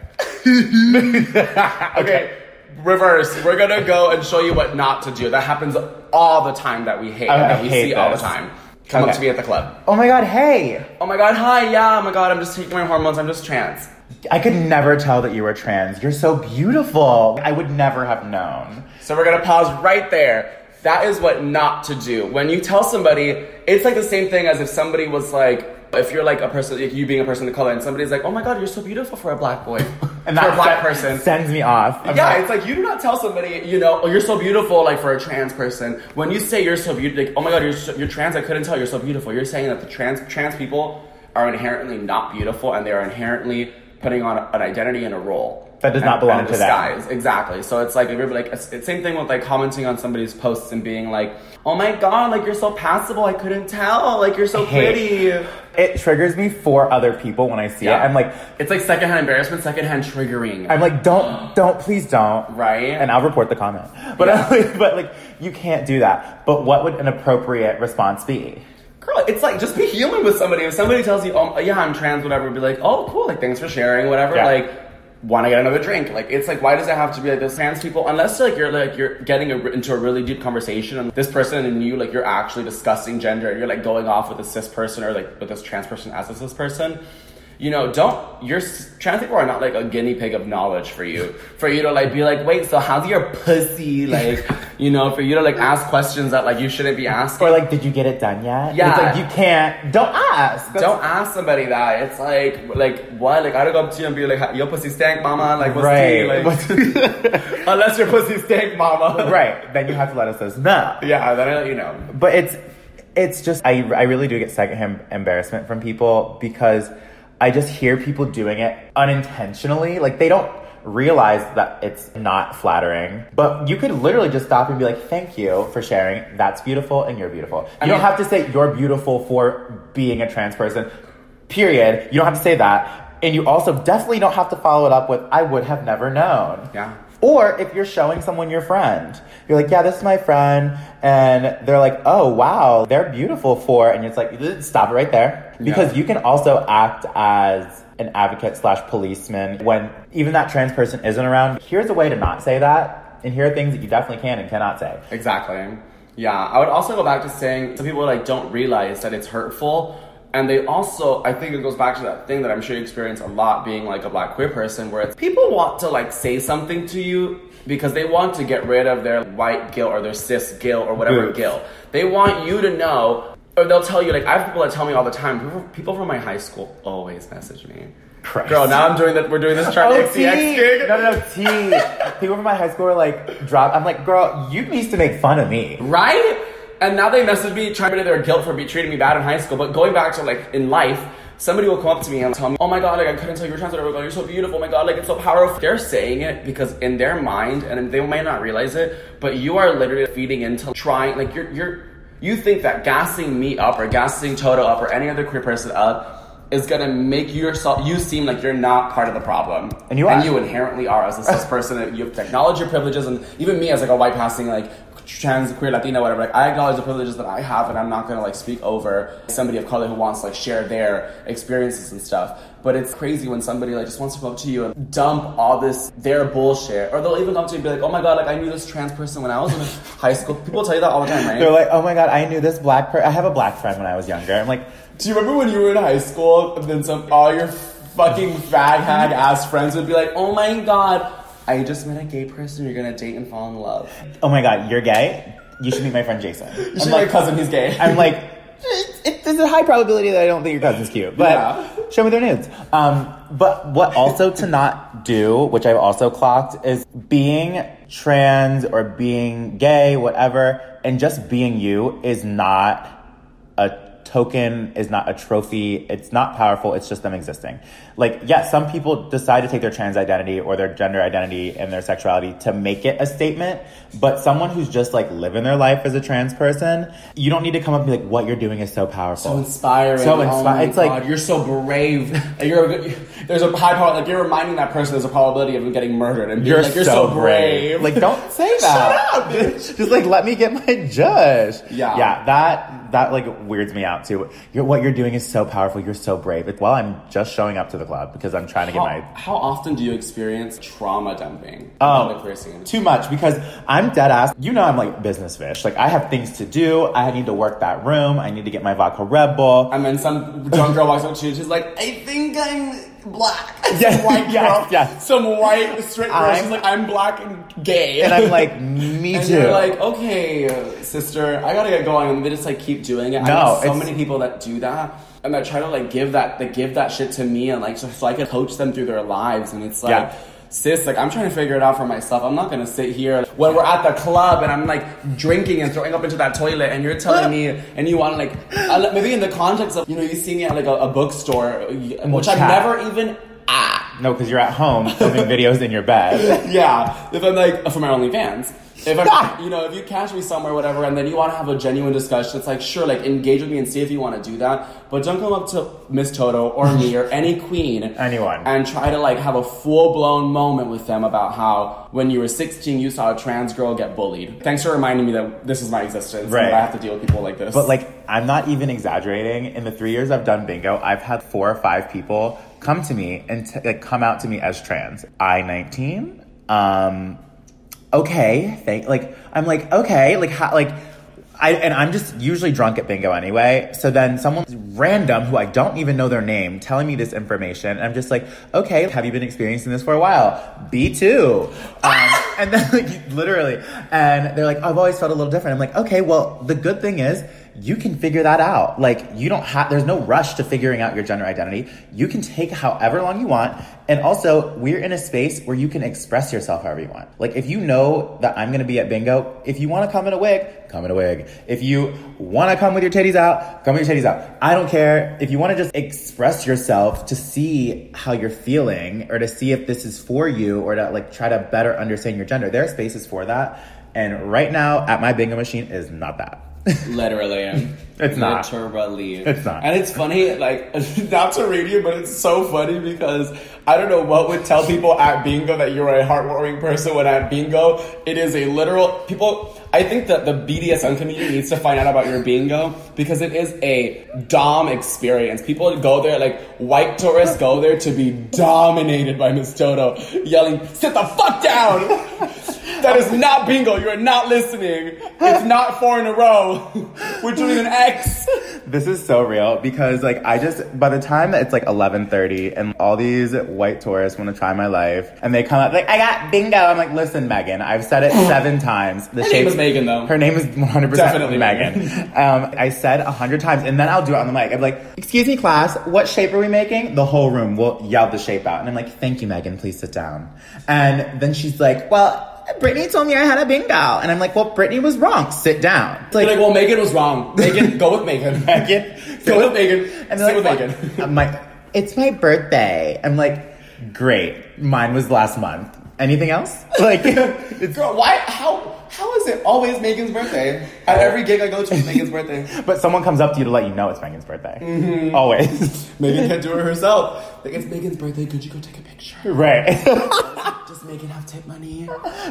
Speaker 2: Okay, reverse. We're gonna go and show you what not to do. That happens all the time that we hate,
Speaker 1: I
Speaker 2: that we
Speaker 1: hate
Speaker 2: see all the time. Come up to me at the club.
Speaker 1: Oh my god, hey!
Speaker 2: Oh my god, hi, yeah, oh my god, I'm just taking my hormones, I'm just trans.
Speaker 1: I could never tell that you were trans. You're so beautiful. I would never have known.
Speaker 2: So we're gonna pause right there. That is what not to do. When you tell somebody, it's like the same thing as if somebody was like, if you're like a person, like you being a person of color, and somebody's like, "Oh my god, you're so beautiful for a black boy,
Speaker 1: And
Speaker 2: for
Speaker 1: that
Speaker 2: a black person."
Speaker 1: sends me off. I'm
Speaker 2: yeah,
Speaker 1: like,
Speaker 2: it's like you do not tell somebody, you know, oh, you're so beautiful, like for a trans person. When you say you're so beautiful, like, oh my god, you're so, you're trans. I couldn't tell you're so beautiful. You're saying that the trans trans people are inherently not beautiful, and they are inherently putting on an identity and a role
Speaker 1: That does not belong to them.
Speaker 2: disguise. Exactly. So it's like everybody like it's, same thing with like commenting on somebody's posts and being like, oh my god, like you're so passable. I couldn't tell. Like you're so
Speaker 1: Hey.
Speaker 2: pretty.
Speaker 1: it triggers me for other people when I see it. I'm like,
Speaker 2: it's like secondhand embarrassment, secondhand triggering.
Speaker 1: I'm like, don't, don't, please don't.
Speaker 2: Right?
Speaker 1: And I'll report the comment. But,
Speaker 2: Yeah.
Speaker 1: I'm like, but like, you can't do that. But what would an appropriate response be?
Speaker 2: Girl, it's like just be human with somebody. If somebody tells you, "Oh, yeah, I'm trans," whatever, be like, "Oh, cool, like thanks for sharing, whatever."
Speaker 1: Yeah.
Speaker 2: Like, want to get another drink? Like, it's like, why does it have to be like this? Trans people, unless like you're like you're getting a, into a really deep conversation, and this person and you like you're actually discussing gender, and you're like going off with a cis person or like with this trans person as a cis person. You know, don't your trans people are not like a guinea pig of knowledge for you. For you to like be like, wait, so how's your pussy? Like, you know, for you to like ask questions that like you shouldn't be asking.
Speaker 1: Or like, did you get it done yet?
Speaker 2: Yeah.
Speaker 1: It's like, you can't, don't ask. That's-
Speaker 2: Don't ask somebody that. It's like, like what? Like I gotta go up to you and be like, "Your pussy stank, mama." Like what's
Speaker 1: Right.
Speaker 2: Like, unless your pussy stank, mama.
Speaker 1: Right. Then you have to let us know.
Speaker 2: Yeah. Then I let you know.
Speaker 1: But it's it's just I I really do get secondhand embarrassment from people because I just hear people doing it unintentionally. Like they don't realize that it's not flattering. But you could literally just stop and be like, "Thank you for sharing. That's beautiful and you're beautiful." You
Speaker 2: I
Speaker 1: don't have to say you're beautiful for being a trans person. Period. You don't have to say that. And you also definitely don't have to follow it up with I would have never known.
Speaker 2: Yeah.
Speaker 1: Or if you're showing someone your friend, you're like, yeah, this is my friend. And they're like, oh, wow, they're beautiful for. And it's like, stop it right there. Because
Speaker 2: Yeah.
Speaker 1: you can also act as an advocate slash policeman when even that trans person isn't around. Here's a way to not say that. And here are things that you definitely can and cannot say.
Speaker 2: Exactly. Yeah, I would also go back to saying some people like don't realize that it's hurtful, and they also I think it goes back to that thing that I'm sure you experience a lot being like a black queer person, where it's people want to like say something to you because they want to get rid of their white guilt or their cis guilt or whatever
Speaker 1: Boots.
Speaker 2: guilt. They want you to know, or they'll tell you like I have people that tell me all the time. People, people from my high school always message me.
Speaker 1: Christ.
Speaker 2: Girl, now I'm doing that. We're doing this chart
Speaker 1: Oh,
Speaker 2: XCX
Speaker 1: T.
Speaker 2: gig.
Speaker 1: No, no, no, T. People from my high school are like, drop. I'm like, girl, you used to make fun of me.
Speaker 2: Right? And now they message me trying to get their guilt for be treating me bad in high school. But going back to like in life, somebody will come up to me and tell me, "Oh my god, like I couldn't tell you were trans. Oh my you're so beautiful. Oh my god, like it's so powerful." They're saying it because in their mind, and they might not realize it, but you are literally feeding into trying. Like you're you're you think that gassing me up or gassing Toto up or any other queer person up. Is gonna make yourself you seem like you're not part of the problem,
Speaker 1: And you are.
Speaker 2: and you inherently are as a cis person. You have to acknowledge your privileges, and even me as like a white passing like trans, queer, Latina, whatever. Like I acknowledge the privileges that I have, and I'm not gonna like speak over somebody of color who wants to like share their experiences and stuff. But it's crazy when somebody like just wants to come up to you and dump all this their bullshit, or they'll even come up to you and be like, "Oh my god, like I knew this trans person when I was in high school." People tell you that all the time, right?
Speaker 1: They're like, oh my god, I knew this black person. I have a black friend when I was younger. I'm like,
Speaker 2: Do you remember when you were in high school and then some all your fucking fag hag ass friends would be like, "Oh my god, I just met a gay person. You're gonna date and fall in love."
Speaker 1: oh my god, you're gay. You should meet my friend Jason.
Speaker 2: You
Speaker 1: I'm
Speaker 2: my
Speaker 1: like,
Speaker 2: cousin. He's gay.
Speaker 1: I'm like, it, there's a high probability that I don't think your cousin's cute, but
Speaker 2: Yeah.
Speaker 1: show me their nudes. Um, but what also to not do, which I've also clocked, is being trans or being gay, whatever, and just being you is not a token, is not a trophy. It's not powerful. It's just them existing. Like, yes, some people decide to take their trans identity or their gender identity and their sexuality to make it a statement. But someone who's just like living their life as a trans person, you don't need to come up and be like, what you're doing is so powerful.
Speaker 2: so inspiring.
Speaker 1: So
Speaker 2: Oh
Speaker 1: inspi-
Speaker 2: my
Speaker 1: it's like-
Speaker 2: you're so brave. You're there's a high power. Like you're reminding that person there's a probability of them getting murdered, and being
Speaker 1: You're,
Speaker 2: like you're
Speaker 1: so,
Speaker 2: so,
Speaker 1: brave. Like, don't say that.
Speaker 2: Shut up, bitch.
Speaker 1: Just like let me get my judge.
Speaker 2: Yeah.
Speaker 1: yeah. That that like weirds me out too. You're, what you're doing is so powerful. You're so brave. It's, well, I'm just showing up to the club because I'm trying to get my
Speaker 2: how often do you experience trauma dumping?
Speaker 1: Oh,
Speaker 2: the queer scene?
Speaker 1: too much because I'm dead ass. You know, I'm like business fish. Like, I have things to do. I need to work that room. I need to get my vodka Red Bull.
Speaker 2: And then some drunk girl walks up to you. She's like, "I think I'm black." Some white
Speaker 1: yes,
Speaker 2: girl,
Speaker 1: yes.
Speaker 2: some white straight girl.
Speaker 1: I'm-
Speaker 2: she's like, "I'm black and gay,"
Speaker 1: And I'm like, me
Speaker 2: And
Speaker 1: too.
Speaker 2: you're like, okay, sister, I gotta get going. And they just like keep doing it. I
Speaker 1: No,
Speaker 2: know so many people that do that. And that try to like give that, they give that shit to me and like, so, so I can coach them through their lives. And it's like,
Speaker 1: Yeah.
Speaker 2: Sis, like I'm trying to figure it out for myself. I'm not gonna sit here when we're at the club and I'm like drinking and throwing up into that toilet and you're telling me, and you wanna like, uh, I maybe in the context of, you know, you see me at like a, a bookstore, which I've never even at.
Speaker 1: no, because you're at home filming videos in your bed.
Speaker 2: Yeah, if I'm like for my OnlyFans. If I'm, you know, if you catch me somewhere, whatever, and then you want to have a genuine discussion, it's like, sure, like engage with me and see if you want to do that. But don't come up to Miss Toto or me or any queen,
Speaker 1: Anyone.
Speaker 2: and try to like have a full blown moment with them about how when you were 16 you saw a trans girl get bullied. Thanks for reminding me that this is my existence.
Speaker 1: Right.
Speaker 2: I have to deal with people like this.
Speaker 1: But like, I'm not even exaggerating. In the three years I've done bingo, I've had four or five people come to me and t- like come out to me as trans. I 19. Um, okay, thank. Like, I'm like, okay, like how, like. I, and I'm just usually drunk at bingo anyway. So then someone random who I don't even know their name telling me this information, I'm just like, okay, have you been experiencing this for a while? B two, um, and then like literally, and they're like, I've always felt a little different. I'm like, okay, well, the good thing is you can figure that out. Like you don't have, there's no rush to figuring out your gender identity. You can take however long you want. And also we're in a space where you can express yourself however you want. Like if you know that I'm going to be at bingo, if you want to come in a wig, come in a wig. If you want to come with your titties out, come with your titties out. I don't care. If you want to just express yourself to see how you're feeling or to see if this is for you or to like try to better understand your gender, there are spaces for that. And right now at my bingo machine is not that.
Speaker 2: Literally.
Speaker 1: It's not. It's not.
Speaker 2: And it's funny, like, not to read you, but it's so funny because I don't know what would tell people at bingo that you're a heartwarming person when at bingo, it is a literal, people, I think that the BDSM community needs to find out about your bingo because it is a dom experience. People go there, like, white tourists go there to be dominated by Miss Toto, yelling, sit the fuck down! That is not bingo. You are not listening. It's not four in a row. We're doing an X.
Speaker 1: This is so real because like I just by the time it's like eleven thirty and all these white tourists want to try my life and they come up like I got bingo. I'm like, listen, Megan, I've said it seven times. The
Speaker 2: Her name is Megan, though.
Speaker 1: Her name is one hundred percent
Speaker 2: Definitely
Speaker 1: Megan. um, I said a hundred times and then I'll do it on the mic. I'm like, excuse me, class, what shape are we making? The whole room will yell the shape out, and I'm like, thank you, Megan. Please sit down. And then she's like, well. Brittany told me I had a bingo. And I'm like, well, Brittany was wrong. Sit down. It's
Speaker 2: You're like, well, Megan was wrong. Megan, go with Megan.
Speaker 1: Megan.
Speaker 2: Go with Megan.
Speaker 1: And
Speaker 2: Sit
Speaker 1: they're
Speaker 2: with
Speaker 1: like,
Speaker 2: Megan.
Speaker 1: I'm like, it's my birthday. I'm like, great. Mine was last month. Anything else? Like, it's,
Speaker 2: Girl, why? How? How is it always Megan's birthday? At every gig I go to, it's Megan's birthday.
Speaker 1: but someone comes up to you to let you know it's Megan's birthday.
Speaker 2: Mm-hmm.
Speaker 1: Always.
Speaker 2: Megan can't do it herself. Like, it's Megan's birthday. Could you go take a picture?
Speaker 1: right.
Speaker 2: Does Megan have tip money?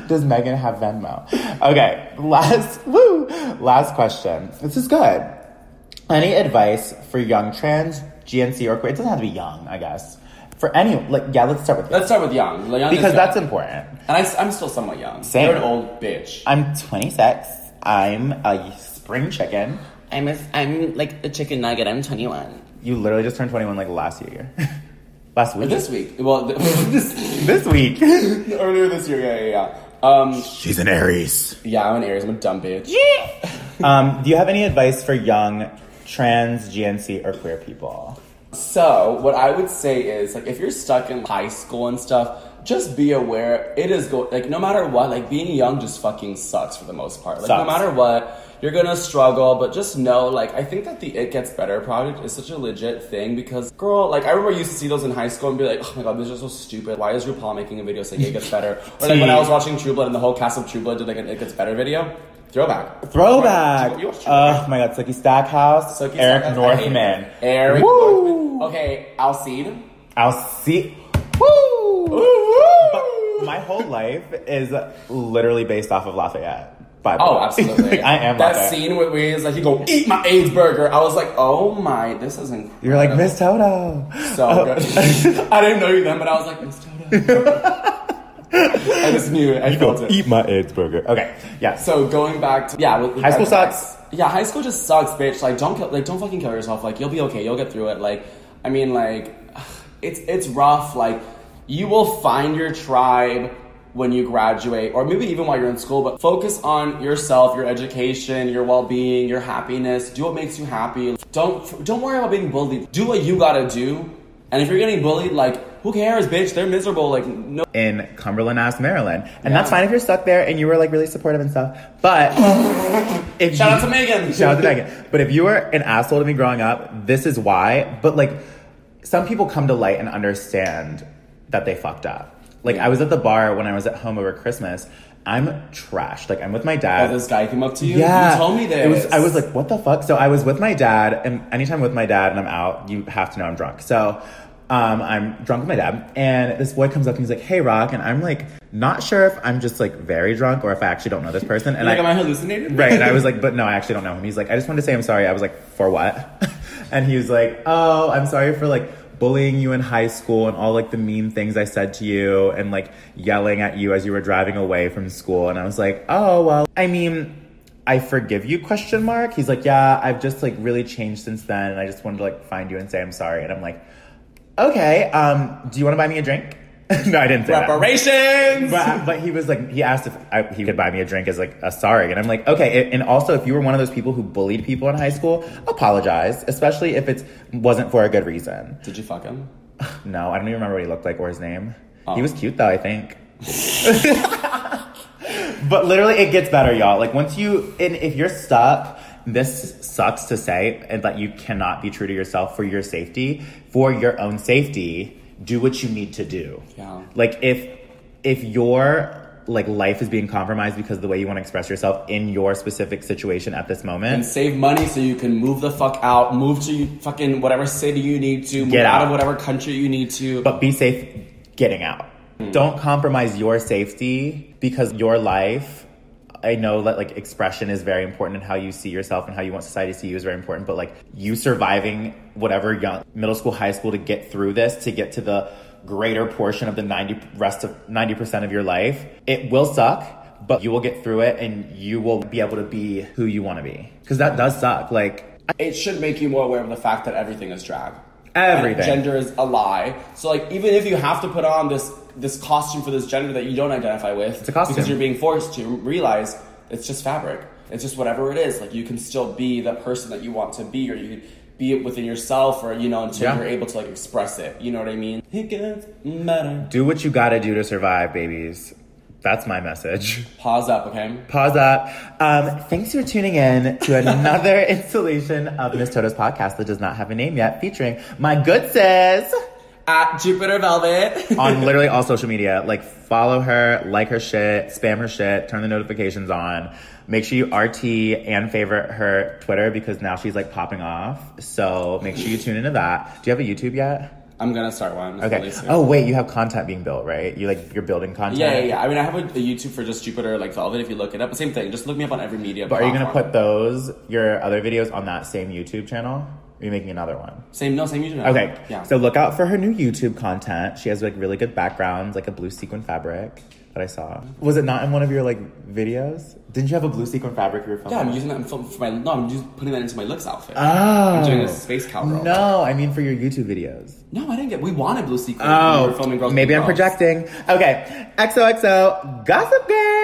Speaker 1: Does Megan have Venmo? Okay, last woo, last question. This is good. Any advice for young trans, GNC, or queer? It doesn't have to be young, I guess. For any, like, yeah, let's start with young.
Speaker 2: Let's start with young. Young is
Speaker 1: because
Speaker 2: young.
Speaker 1: that's important.
Speaker 2: And I, am still somewhat young.
Speaker 1: Same.
Speaker 2: You're an old bitch.
Speaker 1: I'm 26. I'm a spring chicken.
Speaker 2: I'm a, I'm like a chicken nugget. I'm 21.
Speaker 1: You literally just turned 21 like last year. last week.
Speaker 2: This week. Well, th- this,
Speaker 1: This week.
Speaker 2: earlier this year. Yeah, yeah, yeah. Um,
Speaker 1: She's an Aries.
Speaker 2: yeah, I'm an Aries. I'm a dumb bitch. yeah.
Speaker 1: Um, do you have any advice for young trans, GNC, or queer people?
Speaker 2: So, what I would say is, like, if you're stuck in high school and stuff, just be aware it is go like no matter what, like being young just fucking sucks for the most part. Like no matter what, you're gonna struggle, but just know, like, I think that the It Gets Better project is such a legit thing because, girl, like, I remember I used to see those in high school and be like, oh my god, this is so stupid. Why is RuPaul making a video saying It Gets Better? Or like when I was watching True Blood and the whole cast of True Blood did like an It Gets Better video. Throwback.
Speaker 1: Throwback.
Speaker 2: You watched True Blood?
Speaker 1: Oh my god, Sookie Stackhouse,
Speaker 2: Sookie
Speaker 1: Eric
Speaker 2: Stackhouse,
Speaker 1: Northman.
Speaker 2: Eric
Speaker 1: Woo!
Speaker 2: Northman. Okay, Alcide.
Speaker 1: I'll see. Woo! My whole life is literally based off of Lafayette. By the
Speaker 2: Oh,
Speaker 1: way.
Speaker 2: absolutely.
Speaker 1: I am
Speaker 2: that
Speaker 1: Lafayette.
Speaker 2: scene where where he's like, "You go eat my AIDS burger." I was like, "Oh my, this is incredible."
Speaker 1: You're like Miss Toto.
Speaker 2: so
Speaker 1: Oh.
Speaker 2: good. I didn't know you then, but I was like, "Miss Toto." I just knew it. I felt it.
Speaker 1: Eat my AIDS burger. Okay. Yeah.
Speaker 2: So going back to yeah, with, with
Speaker 1: High school sucks.
Speaker 2: Yeah, high school just sucks, bitch. Like don't kill, like don't fucking kill yourself. Like you'll be okay. You'll get through it. Like I mean, like it's it's rough. Like you will find your tribe when you graduate, or maybe even while you're in school. But focus on yourself, your education, your well being, your happiness. Do what makes you happy. Don't don't worry about being bullied. Do what you gotta do. And if you're getting bullied, like who cares, bitch? They're miserable. Like no.
Speaker 1: in Cumberland, Ass, Maryland. And
Speaker 2: Yeah.
Speaker 1: that's fine if you're stuck there and you were like really supportive and stuff. But if
Speaker 2: Shout
Speaker 1: you-
Speaker 2: out to Megan.
Speaker 1: Shout out to Megan. But if you were an asshole to me growing up, this is why. But like some people come to light and understand that they fucked up. Like I was at the bar when I was at home over Christmas. I'm trashed. Like I'm with my dad.
Speaker 2: Oh, this guy came up to you.
Speaker 1: Yeah,
Speaker 2: you told me this.
Speaker 1: It was, I was like, "What the fuck?" So I was with my dad, and anytime I'm with my dad and I'm out, you have to know I'm drunk. So um, I'm drunk with my dad, and this boy comes up and he's like, "Hey, Rock," and I'm like, not sure if I'm just like very drunk or if I actually don't know this person. And
Speaker 2: like,
Speaker 1: I,
Speaker 2: am I hallucinating?
Speaker 1: Right. And I was like, but no, I actually don't know him. He's like, I just wanted to say I'm sorry. I was like, for what? and he was like, oh, I'm sorry for like bullying you in high school and all like the mean things I said to you and like yelling at you as you were driving away from school. And I was like, oh, well, I mean, I forgive you question mark. He's like, yeah, I've just like really changed since then. And I just wanted to like find you and say I'm sorry. And I'm like, okay, um, do you want to buy me a drink? no, I didn't say that.
Speaker 2: Reparations.
Speaker 1: But, but he was like, he asked if I, he could buy me a drink as like a sorry, and I'm like, okay. And also, if you were one of those people who bullied people in high school, apologize, especially if it wasn't for a good reason.
Speaker 2: Did you fuck him?
Speaker 1: No, I don't even remember what he looked like or his name.
Speaker 2: Oh.
Speaker 1: He was cute though, I think. but literally, it gets better, y'all. Like once you, and if you're stuck, this sucks to say, and that you cannot be true to yourself for your safety, for your own safety. Do what you need to do.
Speaker 2: Yeah.
Speaker 1: Like if if you're like life is being compromised because of the way you want to express yourself in your specific situation at this moment.
Speaker 2: and save money so you can move the fuck out, move to fucking whatever city you need to, move
Speaker 1: Get
Speaker 2: out.
Speaker 1: out.
Speaker 2: of whatever country you need to.
Speaker 1: but be safe getting out. Hmm. Don't compromise your safety because your life. I know that like expression is very important and how you see yourself and how you want society to see you is very important. But like you surviving whatever young middle school, high school to get through this, to get to the greater portion of the ninety rest of ninety percent of your life, it will suck. But you will get through it and you will be able to be who you want to be. Because that does suck. Like
Speaker 2: it should make you more aware of the fact that everything is drag.
Speaker 1: Everything.
Speaker 2: And gender is a lie. So like even if you have to put on this this costume for this gender that you don't identify with,
Speaker 1: It's a costume.
Speaker 2: because you're being forced to realize it's just fabric. It's just whatever it is. Like you can still be the person that you want to be, or you can be it within yourself, or you know until
Speaker 1: Yeah.
Speaker 2: you're able to like express it. You know what I mean? It gets better.
Speaker 1: do what you gotta do to survive, babies. That's my message.
Speaker 2: Pause up, okay?
Speaker 1: Pause that. Um, thanks for tuning in to another installation of Miss Toto's podcast that does not have a name yet, featuring my good sis
Speaker 2: At Jupiter Velvet.
Speaker 1: on literally all social media. Like, follow her, like her shit, spam her shit, turn the notifications on. Make sure you RT and favorite her Twitter because now she's like popping off. So make sure you tune into that. Do you have a YouTube yet?
Speaker 2: I'm gonna start one.
Speaker 1: Okay. Oh wait, you have content being built, right? You like you're building content.
Speaker 2: Yeah, yeah, yeah. I mean, I have a, a YouTube for just Jupiter, like Velvet. If you look it up, same thing. Just look me up on every media.
Speaker 1: But are you gonna put those your other videos on that same YouTube channel? Or are you making another one?
Speaker 2: same? No, same YouTube.
Speaker 1: Okay.
Speaker 2: Yeah.
Speaker 1: So look out for her new YouTube content. She has like really good backgrounds, like a blue sequin fabric that I saw. Was it not in one of your like videos? Didn't you have a blue sequin fabric you were filming?
Speaker 2: yeah, I'm using that for for my. No, I'm just putting that into my looks outfit.
Speaker 1: Oh.
Speaker 2: I'm doing a space cowgirl.
Speaker 1: No, I mean for your YouTube videos.
Speaker 2: No, I didn't get. We wanted blue sequin. we oh, were filming girls.
Speaker 1: Oh, maybe I'm
Speaker 2: Girls.
Speaker 1: projecting. Okay. XOXO Gossip Girl.